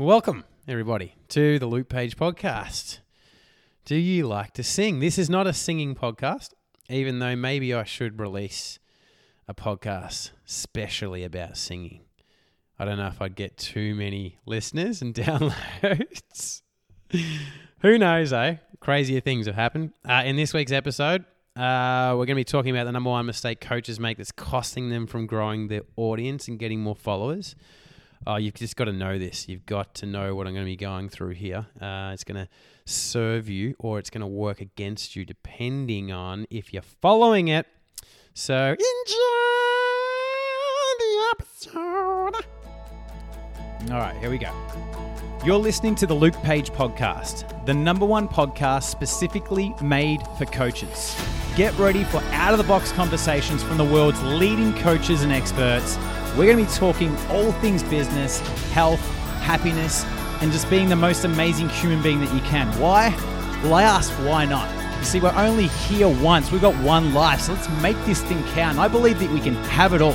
Welcome, everybody, to the Luke Page podcast. Do you like to sing? This is not a singing podcast, even though maybe I should release a podcast specially about singing. I don't know if I'd get too many listeners and downloads. Who knows, eh? Crazier things have happened. Uh, in this week's episode, uh, we're going to be talking about the number one mistake coaches make that's costing them from growing their audience and getting more followers. Oh, you've just got to know this. You've got to know what I'm going to be going through here. Uh, it's going to serve you or it's going to work against you depending on if you're following it. So enjoy the episode. All right, here we go. You're listening to the Luke Page Podcast, the number one podcast specifically made for coaches. Get ready for out of the box conversations from the world's leading coaches and experts. We're going to be talking all things business, health, happiness, and just being the most amazing human being that you can. Why? Well, I asked, why not? You see, we're only here once. We've got one life, so let's make this thing count. I believe that we can have it all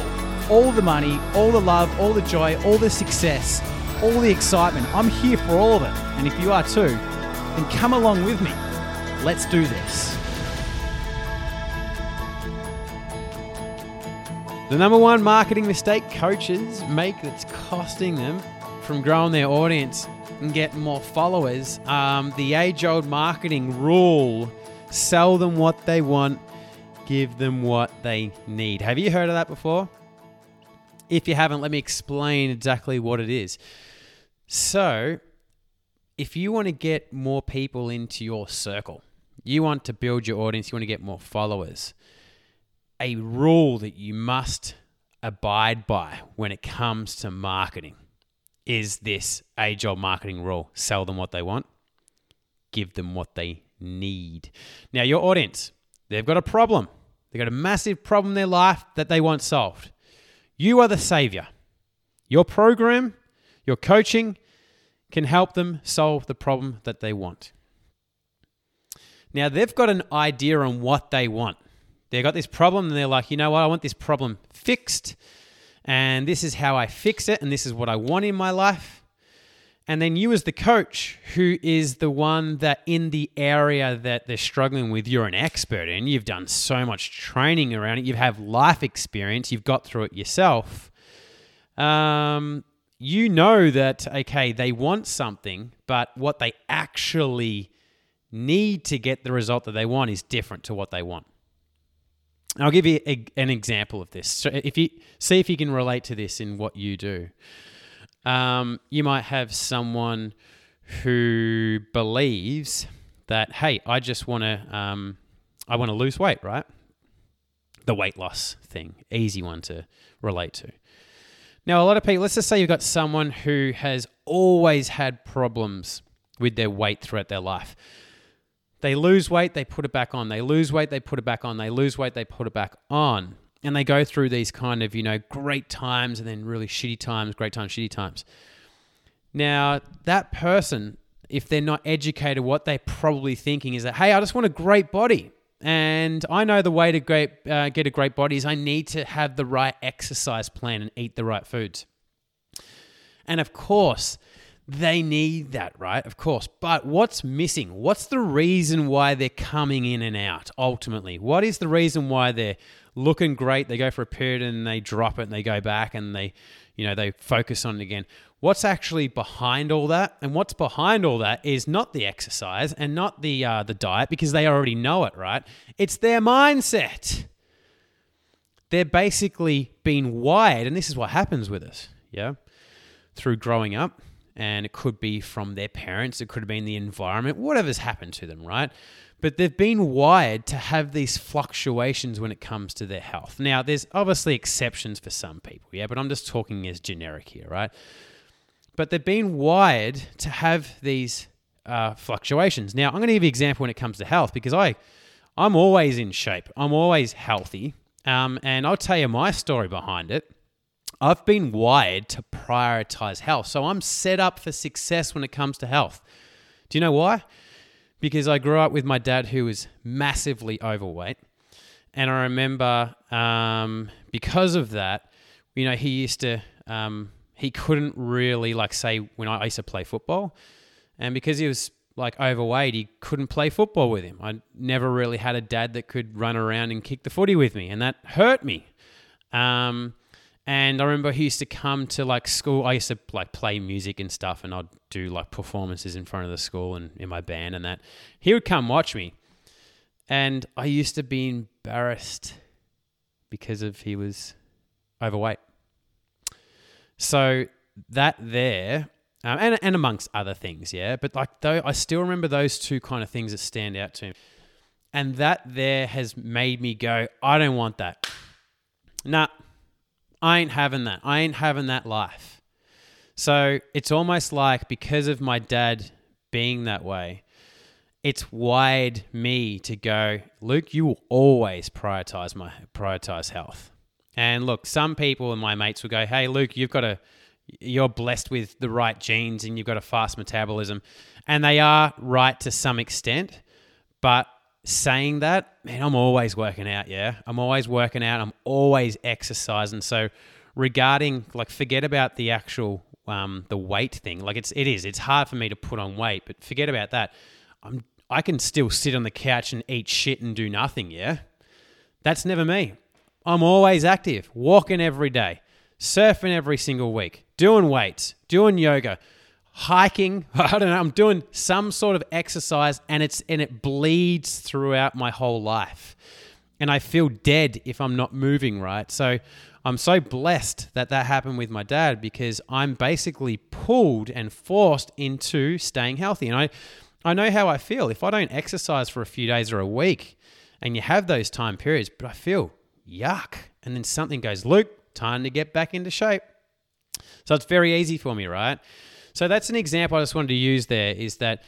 all the money, all the love, all the joy, all the success, all the excitement. I'm here for all of it. And if you are too, then come along with me. Let's do this. The number one marketing mistake coaches make that's costing them from growing their audience and get more followers. Um, the age old marketing rule sell them what they want, give them what they need. Have you heard of that before? If you haven't, let me explain exactly what it is. So, if you want to get more people into your circle, you want to build your audience, you want to get more followers, a rule that you must abide by when it comes to marketing is this age old marketing rule sell them what they want, give them what they need. Now, your audience, they've got a problem. They've got a massive problem in their life that they want solved. You are the savior. Your program, your coaching can help them solve the problem that they want. Now, they've got an idea on what they want. They've got this problem and they're like, you know what? I want this problem fixed. And this is how I fix it. And this is what I want in my life. And then you, as the coach, who is the one that in the area that they're struggling with, you're an expert in, you've done so much training around it, you have life experience, you've got through it yourself. Um, you know that, okay, they want something, but what they actually need to get the result that they want is different to what they want. I'll give you a, an example of this. So if you see if you can relate to this in what you do. Um, you might have someone who believes that, hey, I just want to, um, I want to lose weight, right? The weight loss thing, easy one to relate to. Now, a lot of people, let's just say you've got someone who has always had problems with their weight throughout their life. They lose weight, they put it back on. They lose weight, they put it back on. They lose weight, they put it back on and they go through these kind of you know great times and then really shitty times great times shitty times now that person if they're not educated what they're probably thinking is that hey i just want a great body and i know the way to great, uh, get a great body is i need to have the right exercise plan and eat the right foods and of course they need that, right? Of course. But what's missing? What's the reason why they're coming in and out ultimately? What is the reason why they're looking great. They go for a period and they drop it and they go back and they, you know, they focus on it again. What's actually behind all that? And what's behind all that is not the exercise and not the uh, the diet because they already know it, right? It's their mindset. They're basically being wired, and this is what happens with us, yeah, through growing up. And it could be from their parents, it could have been the environment, whatever's happened to them, right? but they've been wired to have these fluctuations when it comes to their health. Now, there's obviously exceptions for some people, yeah, but I'm just talking as generic here, right? But they've been wired to have these uh, fluctuations. Now, I'm going to give you an example when it comes to health because I, I'm always in shape. I'm always healthy, um, and I'll tell you my story behind it. I've been wired to prioritize health, so I'm set up for success when it comes to health. Do you know why? because I grew up with my dad who was massively overweight. And I remember um, because of that, you know, he used to um, he couldn't really like say when I used to play football, and because he was like overweight, he couldn't play football with him. I never really had a dad that could run around and kick the footy with me, and that hurt me. Um, and I remember he used to come to like school. I used to like play music and stuff, and I'd do like performances in front of the school and in my band and that. He would come watch me, and I used to be embarrassed because of he was overweight. So that there, um, and and amongst other things, yeah. But like though, I still remember those two kind of things that stand out to me, and that there has made me go, I don't want that. Nah I ain't having that. I ain't having that life. So it's almost like because of my dad being that way, it's wired me to go, Luke, you will always prioritize my prioritize health. And look, some people and my mates will go, Hey, Luke, you've got a you're blessed with the right genes and you've got a fast metabolism. And they are right to some extent. But saying that, man, I'm always working out. Yeah. I'm always working out. I'm always exercising. So, regarding like, forget about the actual, um, the weight thing. Like, it's, it is, it's hard for me to put on weight, but forget about that. I'm, I can still sit on the couch and eat shit and do nothing. Yeah. That's never me. I'm always active, walking every day, surfing every single week, doing weights, doing yoga, hiking. I don't know. I'm doing some sort of exercise and it's and it bleeds throughout my whole life. And I feel dead if I'm not moving, right? So I'm so blessed that that happened with my dad because I'm basically pulled and forced into staying healthy. And I I know how I feel. If I don't exercise for a few days or a week and you have those time periods, but I feel yuck. And then something goes, Luke, time to get back into shape. So it's very easy for me, right? So that's an example I just wanted to use there is that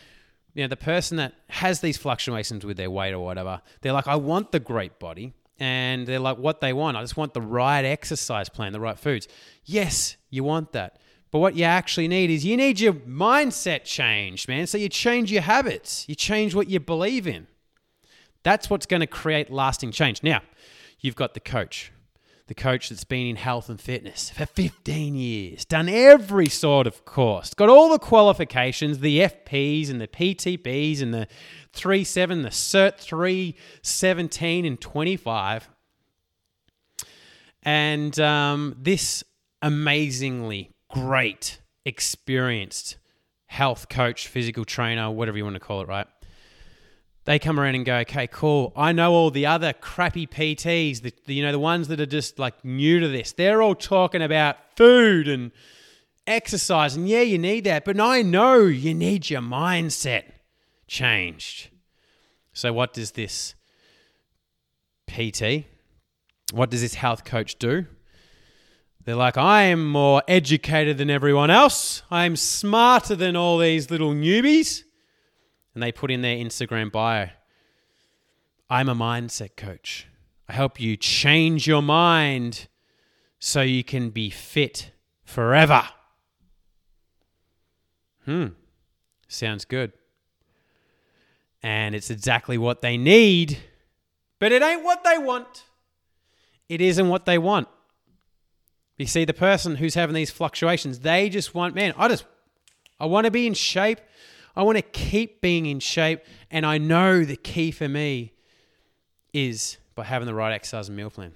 you know the person that has these fluctuations with their weight or whatever, they're like, I want the great body. And they're like, what they want, I just want the right exercise plan, the right foods. Yes, you want that. But what you actually need is you need your mindset changed, man. So you change your habits, you change what you believe in. That's what's going to create lasting change. Now, you've got the coach, the coach that's been in health and fitness for 15 years, done every sort of course, got all the qualifications, the FPs and the PTBs and the 3 7, the CERT 3, 17, and 25. And um, this amazingly great, experienced health coach, physical trainer, whatever you want to call it, right? They come around and go, okay, cool. I know all the other crappy PTs, the, the, you know, the ones that are just like new to this. They're all talking about food and exercise, and yeah, you need that. But I know you need your mindset changed. So, what does this PT, what does this health coach do? They're like, I am more educated than everyone else. I am smarter than all these little newbies and they put in their Instagram bio I'm a mindset coach. I help you change your mind so you can be fit forever. Hmm, sounds good. And it's exactly what they need, but it ain't what they want. It isn't what they want. You see, the person who's having these fluctuations, they just want, man, I just, I want to be in shape. I want to keep being in shape. And I know the key for me is by having the right exercise and meal plan.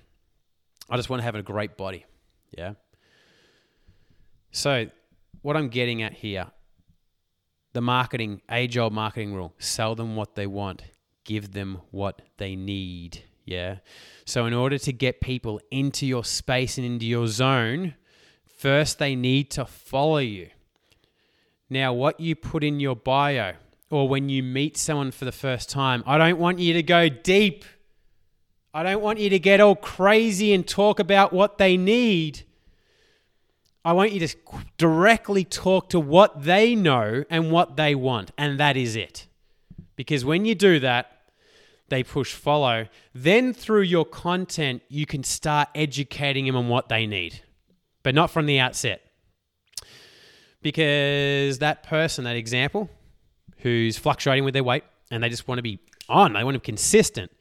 I just want to have a great body. Yeah. So, what I'm getting at here the marketing, age old marketing rule sell them what they want, give them what they need. Yeah. So, in order to get people into your space and into your zone, first they need to follow you. Now, what you put in your bio or when you meet someone for the first time, I don't want you to go deep. I don't want you to get all crazy and talk about what they need. I want you to directly talk to what they know and what they want, and that is it. Because when you do that, they push follow. Then through your content, you can start educating them on what they need, but not from the outset because that person, that example, who's fluctuating with their weight and they just want to be on, they want to be consistent.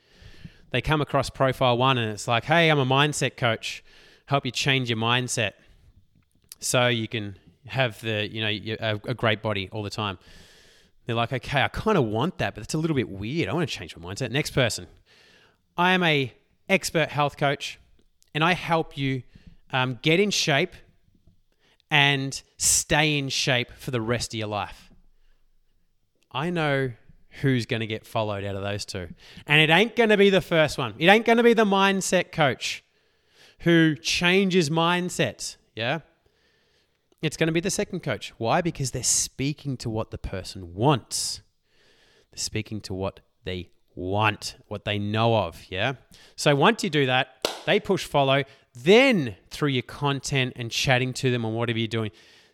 They come across profile one and it's like, hey, I'm a mindset coach, help you change your mindset. so you can have the you know a, great body all the time. They're like, okay, I kind of want that, but it's a little bit weird. I want to change my mindset. Next person, I am a expert health coach, and I help you um, get in shape and stay in shape for the rest of your life. I know who's going to get followed out of those two. And it ain't going to be the first one. It ain't going to be the mindset coach who changes mindsets. Yeah. It's going to be the second coach. Why? Because they're speaking to what the person wants. They're speaking to what they want, what they know of. Yeah. So once you do that, they push follow. Then through your content and chatting to them on whatever you're doing,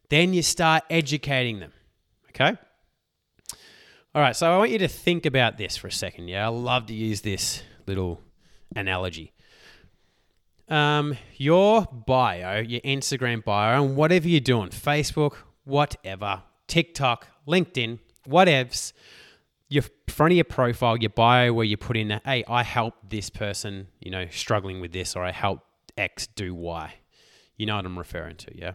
then you start educating them. Okay. All right, so I want you to think about this for a second. Yeah, I love to use this little analogy. Um, your bio, your Instagram bio, and whatever you're doing, Facebook, whatever, TikTok, LinkedIn, whatevs, your front of your profile, your bio, where you put in, hey, I helped this person, you know, struggling with this, or I helped X do Y. You know what I'm referring to, yeah?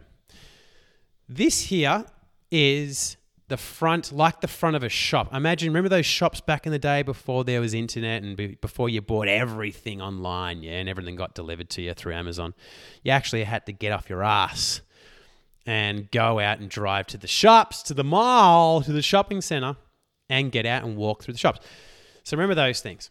This here is the front, like the front of a shop. Imagine, remember those shops back in the day before there was internet and be, before you bought everything online, yeah, and everything got delivered to you through Amazon. You actually had to get off your ass and go out and drive to the shops, to the mall, to the shopping center, and get out and walk through the shops. So remember those things.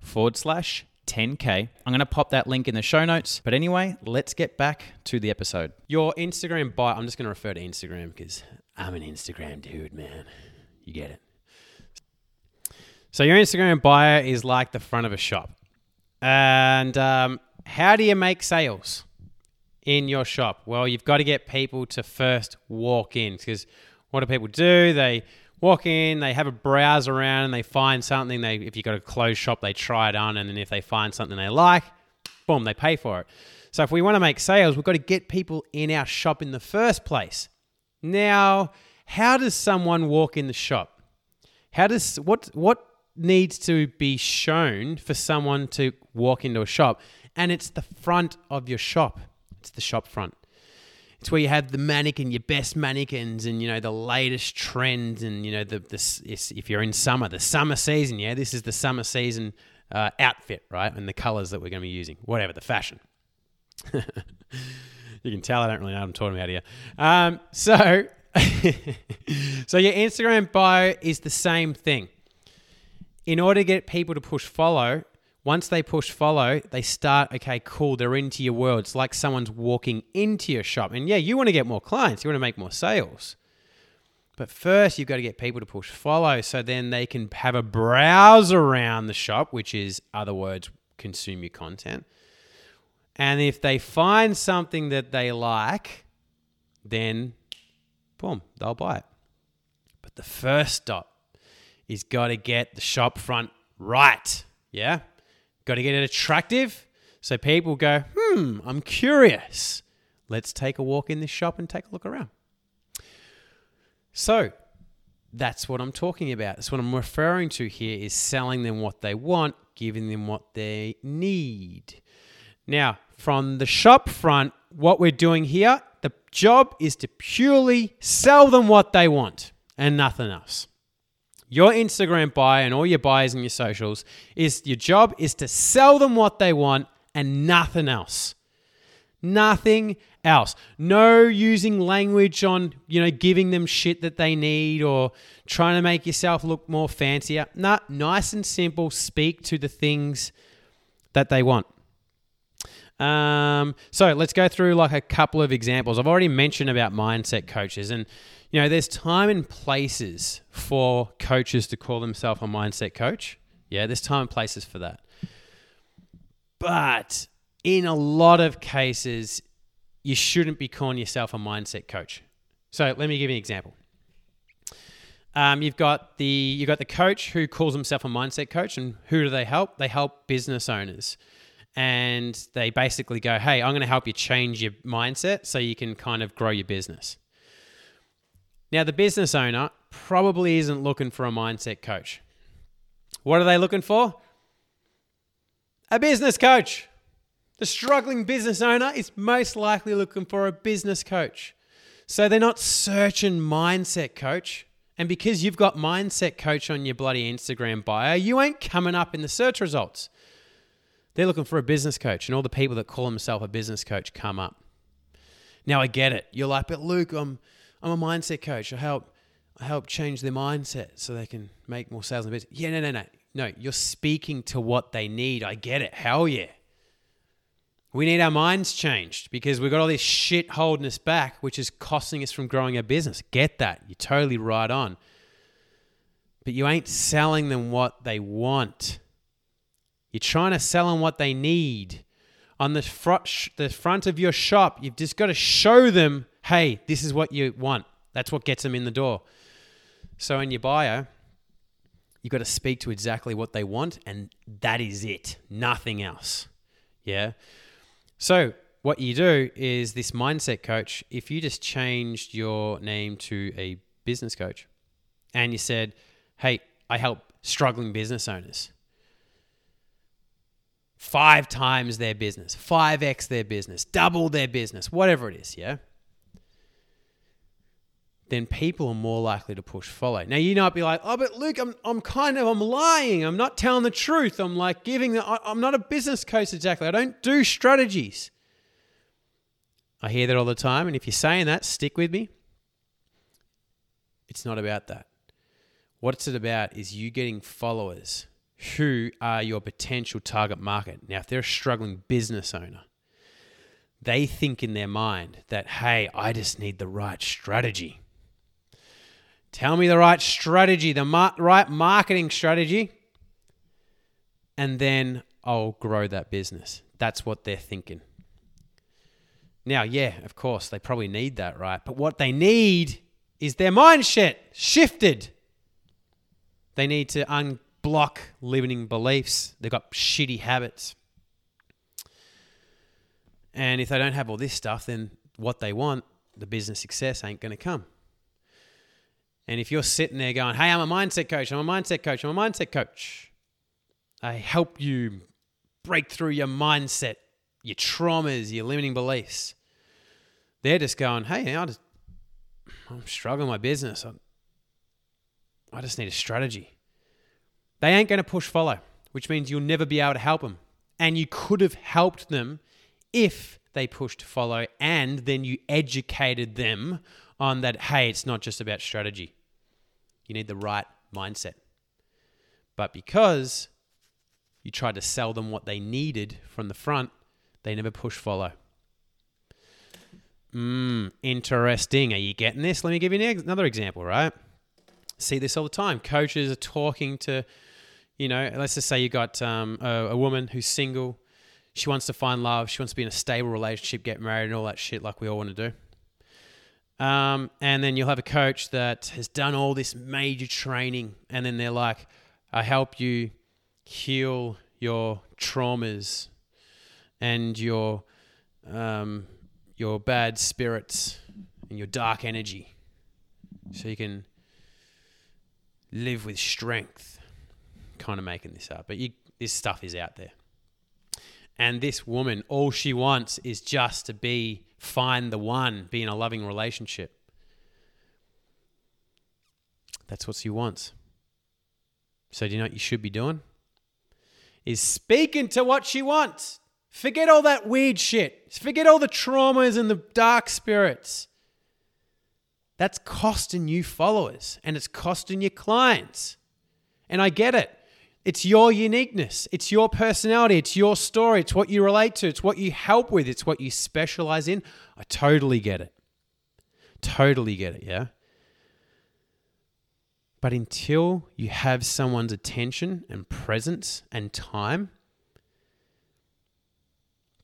forward slash 10K. I'm going to pop that link in the show notes. But anyway, let's get back to the episode. Your Instagram bio, I'm just going to refer to Instagram because I'm an Instagram dude, man. You get it. So your Instagram bio is like the front of a shop. And um, how do you make sales in your shop? Well, you've got to get people to first walk in because what do people do? They walk in, they have a browse around, and they find something. They, if you've got a closed shop, they try it on, and then if they find something they like, boom, they pay for it. So if we want to make sales, we've got to get people in our shop in the first place. Now, how does someone walk in the shop? How does what what needs to be shown for someone to walk into a shop? And it's the front of your shop. It's the shop front. It's where you have the mannequin, your best mannequins, and you know the latest trends, and you know the this if you're in summer, the summer season. Yeah, this is the summer season uh, outfit, right? And the colors that we're going to be using, whatever the fashion. you can tell I don't really know what I'm talking about here. Um, so, so your Instagram bio is the same thing. In order to get people to push follow, once they push follow, they start, okay, cool, they're into your world. It's like someone's walking into your shop. And yeah, you want to get more clients, you want to make more sales. But first, you've got to get people to push follow so then they can have a browse around the shop, which is, other words, consume your content. And if they find something that they like, then boom, they'll buy it. But the first stop is got to get the shop front right. Yeah? Got to get it attractive so people go, hmm, I'm curious. Let's take a walk in this shop and take a look around. So that's what I'm talking about. That's what I'm referring to here is selling them what they want, giving them what they need. Now, from the shop front, what we're doing here, the job is to purely sell them what they want and nothing else. Your Instagram buy and all your buyers and your socials is your job is to sell them what they want and nothing else. Nothing else. No using language on, you know, giving them shit that they need or trying to make yourself look more fancier. Nah, nice and simple. Speak to the things that they want. Um, so let's go through like a couple of examples. I've already mentioned about mindset coaches, and you know, there's time and places for coaches to call themselves a mindset coach. Yeah, there's time and places for that. But in a lot of cases, you shouldn't be calling yourself a mindset coach. So let me give you an example. Um, you've got the you've got the coach who calls himself a mindset coach, and who do they help? They help business owners, and they basically go, "Hey, I'm going to help you change your mindset so you can kind of grow your business." Now, the business owner probably isn't looking for a mindset coach. What are they looking for? A business coach. The struggling business owner is most likely looking for a business coach. So they're not searching mindset coach. And because you've got mindset coach on your bloody Instagram bio, you ain't coming up in the search results. They're looking for a business coach, and all the people that call themselves a business coach come up. Now I get it. You're like, but Luke, I'm I'm a mindset coach. I help I help change their mindset so they can make more sales in business. Yeah, no, no, no. No, you're speaking to what they need. I get it. Hell yeah. We need our minds changed because we've got all this shit holding us back, which is costing us from growing our business. Get that. You're totally right on. But you ain't selling them what they want. You're trying to sell them what they need. On the front, the front of your shop, you've just got to show them, hey, this is what you want. That's what gets them in the door. So in your bio, you've got to speak to exactly what they want, and that is it. Nothing else. Yeah. So, what you do is this mindset coach, if you just changed your name to a business coach and you said, Hey, I help struggling business owners. Five times their business, 5x their business, double their business, whatever it is, yeah? Then people are more likely to push follow. Now you might be like, oh, but Luke, I'm, I'm kind of, I'm lying. I'm not telling the truth. I'm like giving the, I, I'm not a business coach exactly. I don't do strategies. I hear that all the time. And if you're saying that, stick with me. It's not about that. What it's about is you getting followers who are your potential target market. Now, if they're a struggling business owner, they think in their mind that, hey, I just need the right strategy. Tell me the right strategy, the mar- right marketing strategy, and then I'll grow that business. That's what they're thinking. Now, yeah, of course, they probably need that, right? But what they need is their mindset shifted. They need to unblock limiting beliefs. They've got shitty habits. And if they don't have all this stuff, then what they want, the business success, ain't going to come. And if you're sitting there going, hey, I'm a mindset coach, I'm a mindset coach, I'm a mindset coach, I help you break through your mindset your traumas, your limiting beliefs. They're just going, hey, I just, I'm struggling my business. I, I just need a strategy. They ain't going to push follow, which means you'll never be able to help them. And you could have helped them if they pushed follow and then you educated them on that, hey, it's not just about strategy. You need the right mindset. But because you tried to sell them what they needed from the front, they never push follow. Mm, interesting. Are you getting this? Let me give you another example, right? See this all the time. Coaches are talking to, you know, let's just say you got um, a, a woman who's single. She wants to find love. She wants to be in a stable relationship, get married, and all that shit like we all want to do. Um, and then you'll have a coach that has done all this major training, and then they're like, I help you heal your traumas and your um, your bad spirits and your dark energy, so you can live with strength. Kind of making this up, but you, this stuff is out there. And this woman, all she wants is just to be find the one, be in a loving relationship. That's what she wants. So do you know what you should be doing? Is speaking to what she wants. Forget all that weird shit. Forget all the traumas and the dark spirits. That's costing you followers and it's costing your clients. And I get it. It's your uniqueness, it's your personality, it's your story, it's what you relate to, it's what you help with, it's what you specialize in. I totally get it. Totally get it, yeah? But until you have someone's attention and presence and time,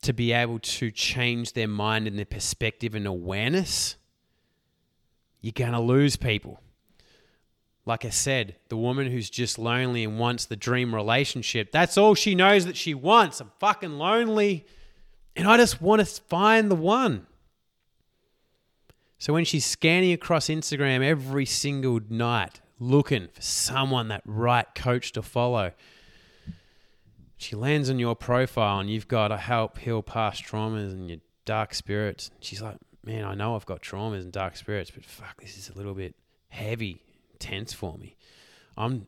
to be able to change their mind and their perspective and awareness, you're going to lose people. Like I said, the woman who's just lonely and wants the dream relationship, that's all she knows that she wants. I'm fucking lonely and I just want to find the one. So when she's scanning across Instagram every single night, looking for someone that right coach to follow, she lands on your profile and you've got to help heal past traumas and your dark spirits. She's like, man, I know I've got traumas and dark spirits, but fuck, this is a little bit heavy, tense for me. I'm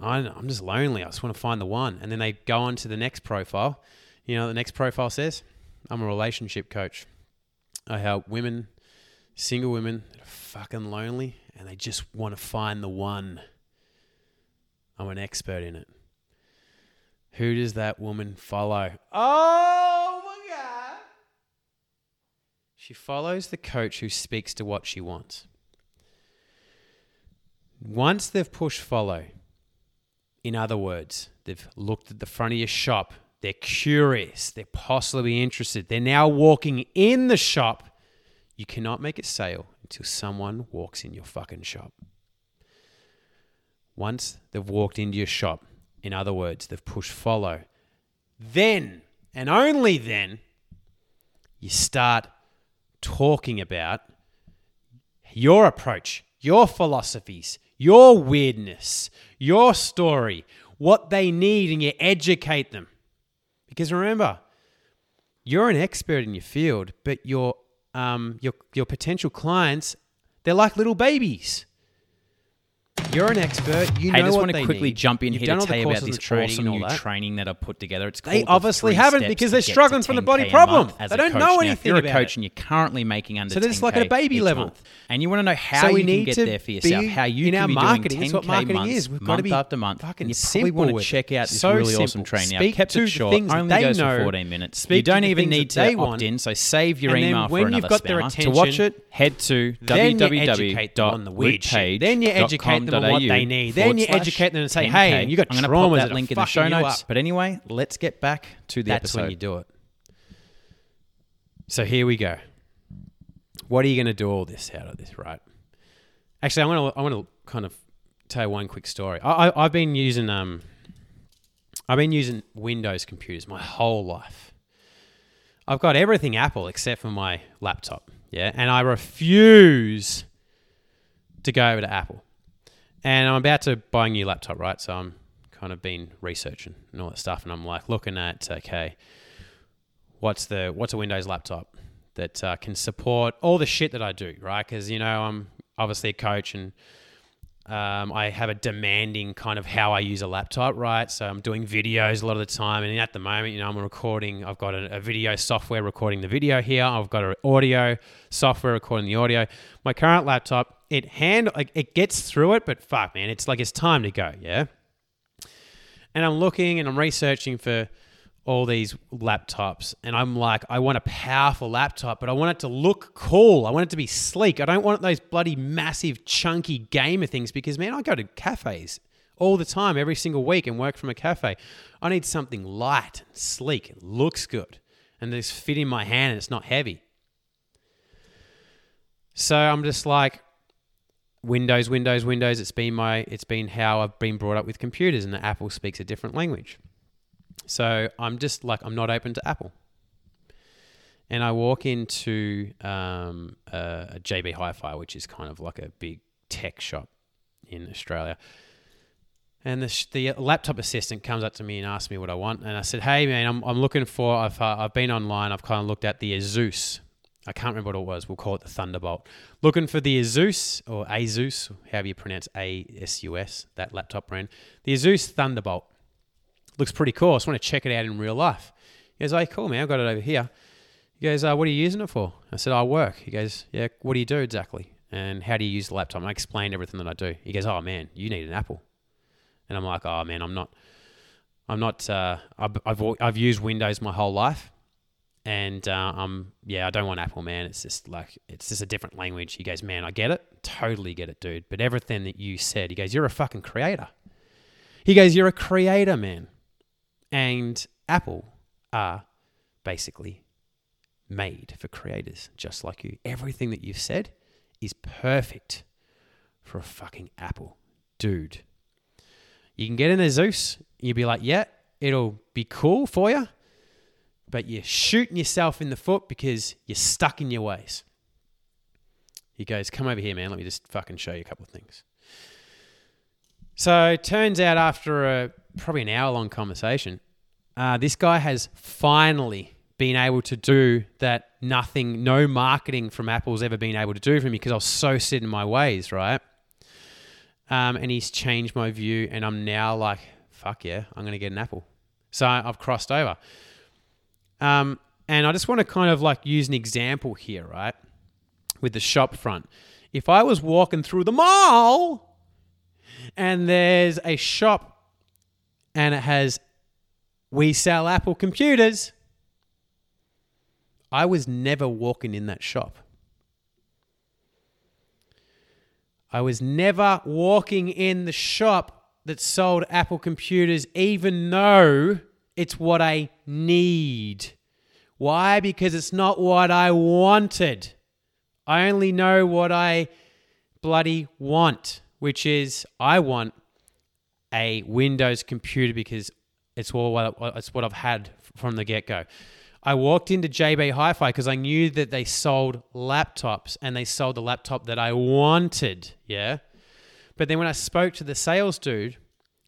I'm just lonely. I just want to find the one. And then they go on to the next profile. You know, the next profile says, I'm a relationship coach. I help women, single women that are fucking lonely and they just want to find the one. I'm an expert in it. Who does that woman follow? Oh my God. She follows the coach who speaks to what she wants. Once they've pushed follow, in other words, they've looked at the front of your shop, they're curious, they're possibly interested, they're now walking in the shop. You cannot make a sale until someone walks in your fucking shop. Once they've walked into your shop, in other words, they've pushed follow. Then, and only then, you start talking about your approach, your philosophies, your weirdness, your story, what they need, and you educate them. Because remember, you're an expert in your field, but your um, your your potential clients, they're like little babies. You're an expert. You Hey, know just what want to quickly need. jump in You've here to the tell you about this the training awesome and all new that. training that I've put together. It's They called the obviously Three haven't because they're struggling from the 10K bloody a problem. They don't coach. know Now, if anything you're a coach it. and you're currently making under So they're just like at a baby level. month, and you want to know how So you can get there for yourself, how you can be marketing. doing That's 10K what marketing months, is. We've month be after month. fucking you probably want to check out this really awesome training. I've kept it short. Only goes for 14 minutes. You don't even need to opt in, so save your email for another spammer. To watch it, head to Then you educate them on the weird shit. Then you educate them what they need. Then you educate them and say, hey, you got I'm gonna traumas that that link in the show notes. But anyway, let's get back to the That's episode. when you do it. So here we go. What are you going to do all this out of this, right? Actually, I want to I want to kind of tell you one quick story. I, I I've been using um I've been using Windows computers my whole life. I've got everything Apple except for my laptop. Yeah, and I refuse to go over to Apple. And I'm about to buy a new laptop, right? So I'm kind of been researching and all that stuff, and I'm like looking at okay, what's the what's a Windows laptop that uh, can support all the shit that I do, right? Because you know I'm obviously a coach and um, I have a demanding kind of how I use a laptop, right? So I'm doing videos a lot of the time, and at the moment, you know, I'm recording. I've got a, a video software recording the video here. I've got an audio software recording the audio. My current laptop, it hand it gets through it, but fuck, man, it's like it's time to go, yeah. And I'm looking and I'm researching for all these laptops and I'm like I want a powerful laptop but I want it to look cool. I want it to be sleek. I don't want those bloody massive chunky gamer things because man I go to cafes all the time every single week and work from a cafe. I need something light and sleek. Looks good and this fit in my hand and it's not heavy. So I'm just like Windows, Windows, Windows. It's been my, it's been how I've been brought up with computers, and the Apple speaks a different language. So I'm just like I'm not open to Apple. And I walk into um, a, a JB Hi-Fi, which is kind of like a big tech shop in Australia. And the, the laptop assistant comes up to me and asks me what I want. And I said, "Hey man, I'm, I'm looking for. I've uh, I've been online. I've kind of looked at the Asus. I can't remember what it was. We'll call it the Thunderbolt. Looking for the Asus or Asus, however you pronounce A S U S, that laptop brand. The Asus Thunderbolt looks pretty cool. I just want to check it out in real life. He goes, "Hey, cool man, I've got it over here." He goes, uh, "What are you using it for?" I said, "I work." He goes, "Yeah, what do you do exactly? And how do you use the laptop?" And I explained everything that I do. He goes, "Oh man, you need an Apple." And I'm like, "Oh man, I'm not. I'm not. Uh, I've, I've I've used Windows my whole life." And uh, um, yeah, I don't want Apple, man. It's just like it's just a different language. He goes, man, I get it, totally get it, dude. But everything that you said, he goes, you're a fucking creator. He goes, you're a creator, man. And Apple are basically made for creators just like you. Everything that you've said is perfect for a fucking Apple. Dude. You can get in a Zeus. You'd be like, yeah, it'll be cool for you. But you're shooting yourself in the foot because you're stuck in your ways. He goes, come over here, man. Let me just fucking show you a couple of things. So turns out after a probably an hour long conversation, uh, this guy has finally been able to do that nothing, no marketing from Apple's ever been able to do for me because I was so set in my ways, right? Um, and he's changed my view, and I'm now like, fuck yeah, I'm going to get an Apple. So I've crossed over. Um, and I just want to kind of like use an example here, right? With the shop front. If I was walking through the mall and there's a shop and it has, we sell Apple computers, I was never walking in that shop. I was never walking in the shop that sold Apple computers, even though it's what I need. Why? Because it's not what I wanted. I only know what I bloody want, which is I want a Windows computer because it's what it's what I've had from the get go. I walked into JB Hi-Fi because I knew that they sold laptops and they sold the laptop that I wanted. Yeah, but then when I spoke to the sales dude,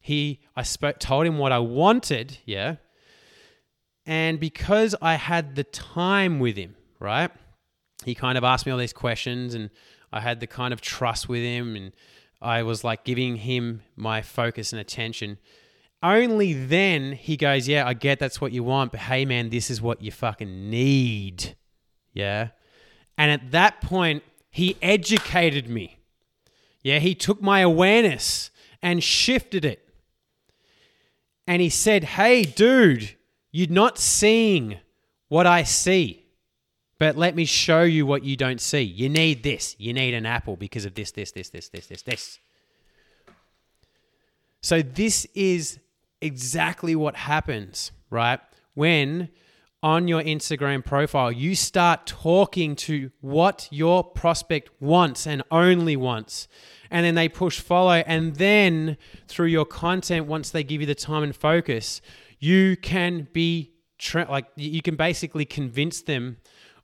he I spoke told him what I wanted. Yeah, and because I had the time with him, right? He kind of asked me all these questions, and I had the kind of trust with him, and I was like giving him my focus and attention only then he goes, Yeah, I get that's what you want, but hey, man, this is what you fucking need. Yeah. And at that point, he educated me. Yeah, he took my awareness and shifted it. And he said, Hey, dude, you're not seeing what I see. But let me show you what you don't see. You need this. You need an apple because of this, this, this, this, this, this, this. So, this is exactly what happens, right? When on your Instagram profile, you start talking to what your prospect wants and only wants. And then they push follow. And then through your content, once they give you the time and focus, you can be tra- like, you can basically convince them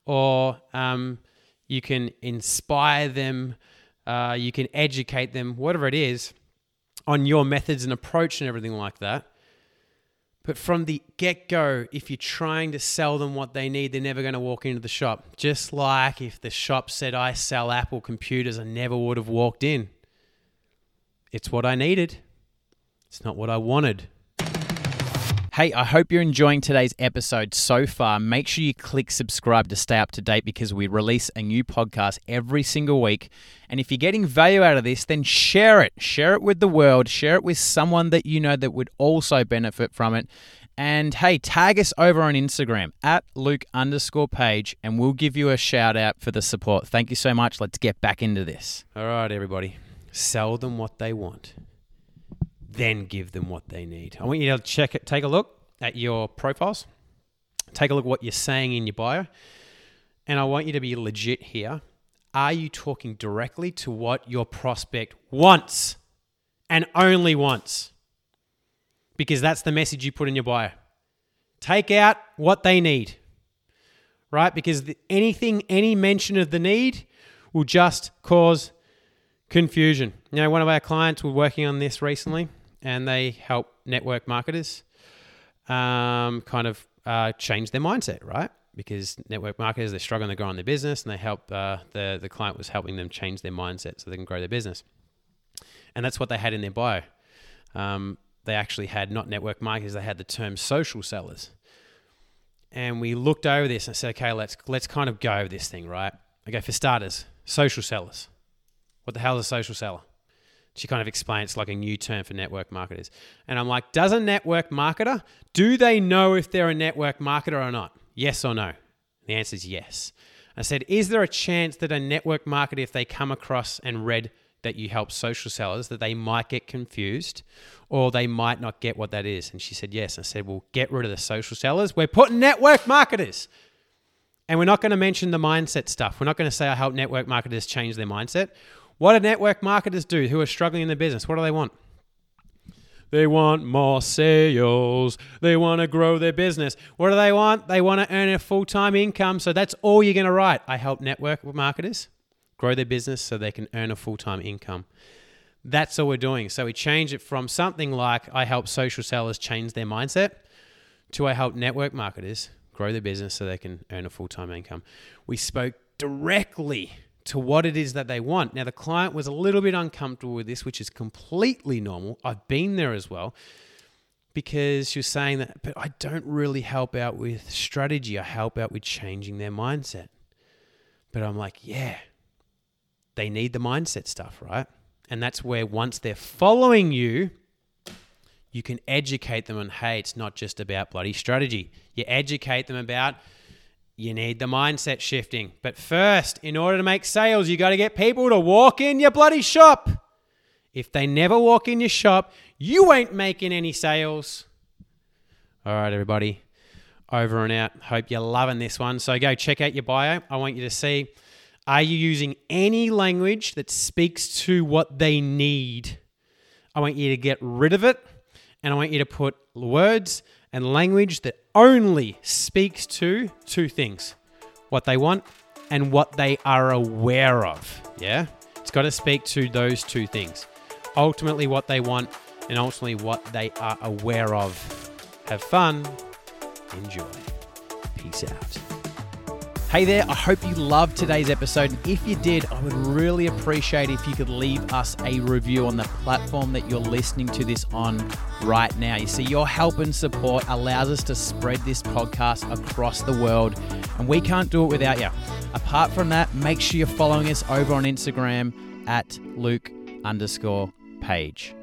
or um, you can inspire them, uh, you can educate them, whatever it is on your methods and approach and everything like that. But from the get go, if you're trying to sell them what they need, they're never going to walk into the shop. Just like if the shop said, I sell Apple computers, I never would have walked in. It's what I needed, it's not what I wanted. Hey, I hope you're enjoying today's episode so far. Make sure you click subscribe to stay up to date because we release a new podcast every single week. And if you're getting value out of this, then share it. Share it with the world. Share it with someone that you know that would also benefit from it. And hey, tag us over on Instagram at Luke underscore page, and we'll give you a shout out for the support. Thank you so much. Let's get back into this. All right, everybody. Sell them what they want then give them what they need. I want you to check it, take a look at your profiles, take a look at what you're saying in your bio, and I want you to be legit here. Are you talking directly to what your prospect wants and only wants? Because that's the message you put in your bio. Take out what they need, right? Because anything, any mention of the need will just cause confusion. You know, one of our clients, we're working on this recently and they help network marketers um, kind of uh, change their mindset, right? Because network marketers they're struggling to grow on their business, and they help uh, the the client was helping them change their mindset so they can grow their business, and that's what they had in their bio. Um, they actually had not network marketers; they had the term social sellers. And we looked over this and said, okay, let's let's kind of go over this thing, right? Okay, for starters, social sellers. What the hell is a social seller? She kind of explained it's like a new term for network marketers. And I'm like, does a network marketer, do they know if they're a network marketer or not? Yes or no? The answer is yes. I said, is there a chance that a network marketer, if they come across and read that you help social sellers that they might get confused or they might not get what that is? And she said, Yes. I said, Well, get rid of the social sellers. We're putting network marketers. And we're not going to mention the mindset stuff. We're not going to say I help network marketers change their mindset. What do network marketers do who are struggling in their business? What do they want? They want more sales. They want to grow their business. What do they want? They want to earn a full time income. So that's all you're going to write. I help network marketers grow their business so they can earn a full time income. That's all we're doing. So we change it from something like I help social sellers change their mindset to I help network marketers grow their business so they can earn a full time income. We spoke directly to what it is that they want. Now, the client was a little bit uncomfortable with this, which is completely normal. I've been there as well because she was saying that, but I don't really help out with strategy. I help out with changing their mindset. But I'm like, yeah, they need the mindset stuff, right? And that's where once they're following you, you can educate them on, hey, it's not just about bloody strategy. You educate them about you need the mindset shifting. But first, in order to make sales, you got to get people to walk in your bloody shop. If they never walk in your shop, you ain't making any sales. All right, everybody, over and out. Hope you're loving this one. So go check out your bio. I want you to see are you using any language that speaks to what they need? I want you to get rid of it and I want you to put words and language that only speaks to two things what they want and what they are aware of. Yeah? It's got to speak to those two things. Ultimately, what they want and ultimately what they are aware of. Have fun. Enjoy. Peace out. Hey there, I hope you loved today's episode. And if you did, I would really appreciate if you could leave us a review on the platform that you're listening to this on right now. You see, your help and support allows us to spread this podcast across the world, and we can't do it without you. Apart from that, make sure you're following us over on Instagram at Luke underscore page.